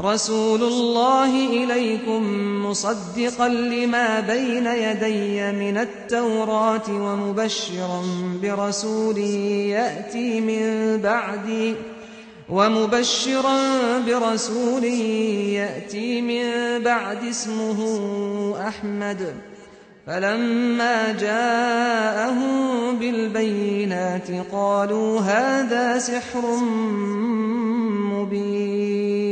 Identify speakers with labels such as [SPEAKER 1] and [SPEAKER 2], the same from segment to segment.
[SPEAKER 1] رسول الله إليكم مصدقا لما بين يدي من التوراة ومبشرا برسول يأتي من بعدي ومبشرا برسول يأتي من بعد اسمه أحمد فلما جاءهم بالبينات قالوا هذا سحر مبين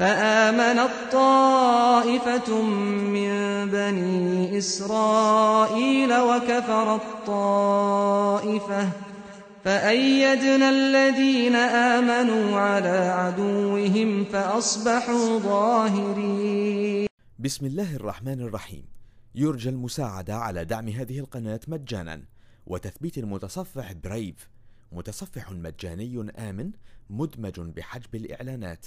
[SPEAKER 1] فآمنت طائفة من بني إسرائيل وكفرت طائفة فأيدنا الذين آمنوا على عدوهم فأصبحوا ظاهرين.
[SPEAKER 2] بسم الله الرحمن الرحيم. يرجى المساعدة على دعم هذه القناة مجانا. وتثبيت المتصفح برايف متصفح مجاني آمن مدمج بحجب الإعلانات.